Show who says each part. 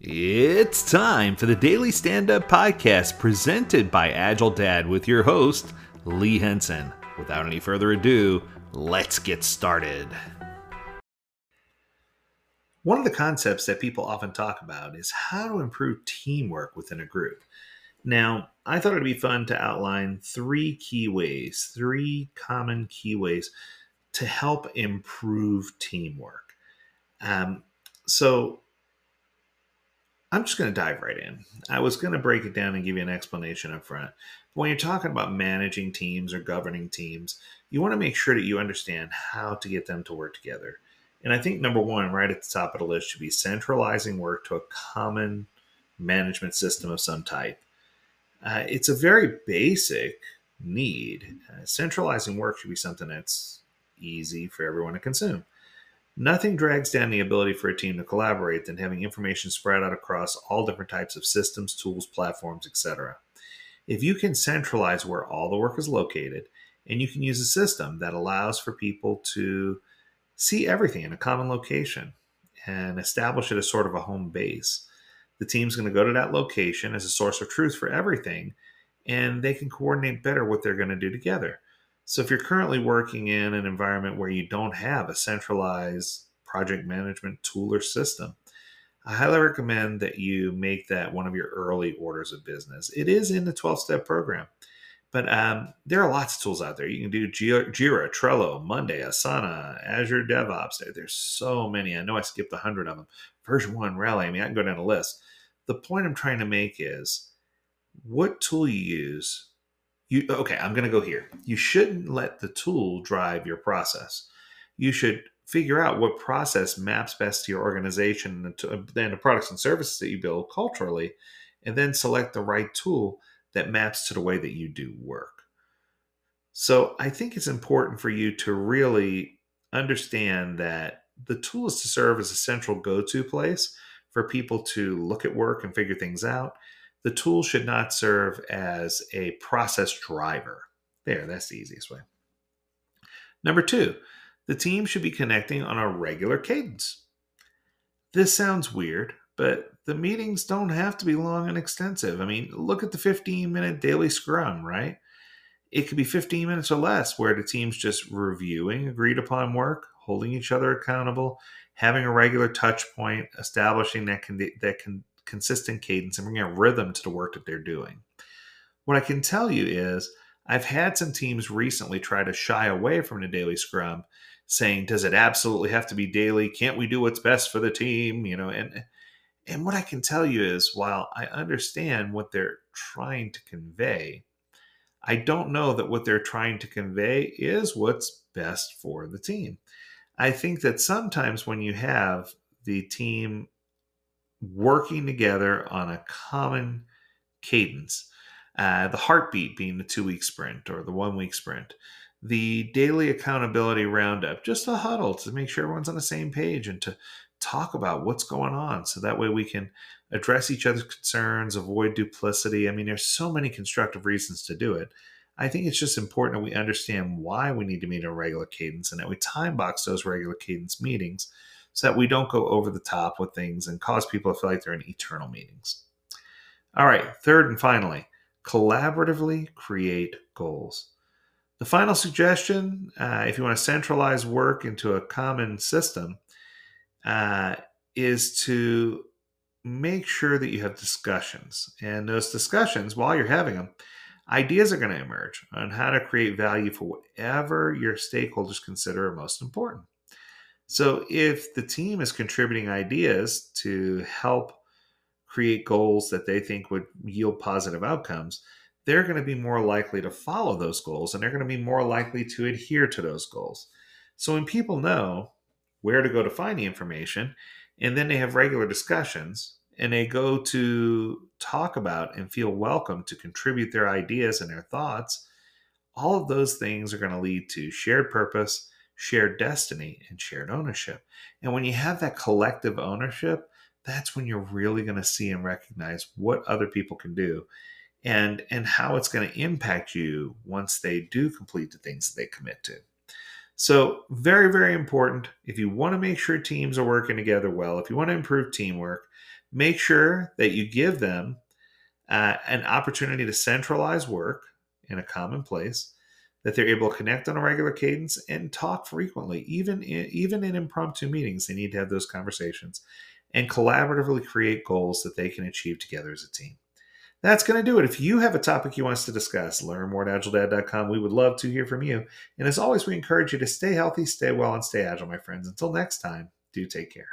Speaker 1: It's time for the Daily Stand Up Podcast presented by Agile Dad with your host, Lee Henson. Without any further ado, let's get started. One of the concepts that people often talk about is how to improve teamwork within a group. Now, I thought it'd be fun to outline three key ways, three common key ways to help improve teamwork. Um, so, I'm just going to dive right in. I was going to break it down and give you an explanation up front. But when you're talking about managing teams or governing teams, you want to make sure that you understand how to get them to work together. And I think number one, right at the top of the list, should be centralizing work to a common management system of some type. Uh, it's a very basic need. Uh, centralizing work should be something that's easy for everyone to consume. Nothing drags down the ability for a team to collaborate than having information spread out across all different types of systems, tools, platforms, etc. If you can centralize where all the work is located, and you can use a system that allows for people to see everything in a common location and establish it as sort of a home base, the team's going to go to that location as a source of truth for everything, and they can coordinate better what they're going to do together. So if you're currently working in an environment where you don't have a centralized project management tool or system, I highly recommend that you make that one of your early orders of business. It is in the 12 step program, but um, there are lots of tools out there. You can do Jira, Trello, Monday, Asana, Azure DevOps. There's so many. I know I skipped a hundred of them. VersionOne, Rally. I mean, I can go down a list. The point I'm trying to make is what tool you use you okay i'm going to go here. You shouldn't let the tool drive your process. You should figure out what process maps best to your organization and to then the products and services that you build culturally and then select the right tool that maps to the way that you do work. So i think it's important for you to really understand that the tool is to serve as a central go-to place for people to look at work and figure things out the tool should not serve as a process driver. There, that's the easiest way. Number two, the team should be connecting on a regular cadence. This sounds weird, but the meetings don't have to be long and extensive. I mean, look at the 15 minute daily scrum, right? It could be 15 minutes or less where the team's just reviewing agreed upon work, holding each other accountable, having a regular touch point, establishing that, con- that con- consistent cadence and bringing a rhythm to the work that they're doing. What I can tell you is I've had some teams recently try to shy away from the daily scrum, saying, "Does it absolutely have to be daily? Can't we do what's best for the team?" You know, and and what I can tell you is, while I understand what they're trying to convey, I don't know that what they're trying to convey is what's best for the team. I think that sometimes when you have the team working together on a common cadence. Uh, the heartbeat being the two week sprint or the one week sprint, the daily accountability roundup, just a huddle to make sure everyone's on the same page and to talk about what's going on. So that way we can address each other's concerns, avoid duplicity. I mean, there's so many constructive reasons to do it. I think it's just important that we understand why we need to meet a regular cadence and that we time box those regular cadence meetings so that we don't go over the top with things and cause people to feel like they're in eternal meetings. All right, third and finally, collaboratively create goals. The final suggestion, uh, if you want to centralize work into a common system, uh, is to make sure that you have discussions. And those discussions, while you're having them, ideas are going to emerge on how to create value for whatever your stakeholders consider most important. So if the team is contributing ideas to help create goals that they think would yield positive outcomes, they're going to be more likely to follow those goals and they're going to be more likely to adhere to those goals. So when people know where to go to find the information, and then they have regular discussions and they go to talk about and feel welcome to contribute their ideas and their thoughts, all of those things are going to lead to shared purpose shared destiny and shared ownership. And when you have that collective ownership, that's when you're really going to see and recognize what other people can do and and how it's going to impact you once they do complete the things that they commit to. So, very very important if you want to make sure teams are working together well, if you want to improve teamwork, make sure that you give them uh, an opportunity to centralize work in a common place that they're able to connect on a regular cadence and talk frequently even in, even in impromptu meetings. They need to have those conversations and collaboratively create goals that they can achieve together as a team. That's going to do it. If you have a topic you want us to discuss learn more at agiledad.com we would love to hear from you. And as always we encourage you to stay healthy stay well and stay agile my friends. Until next time do take care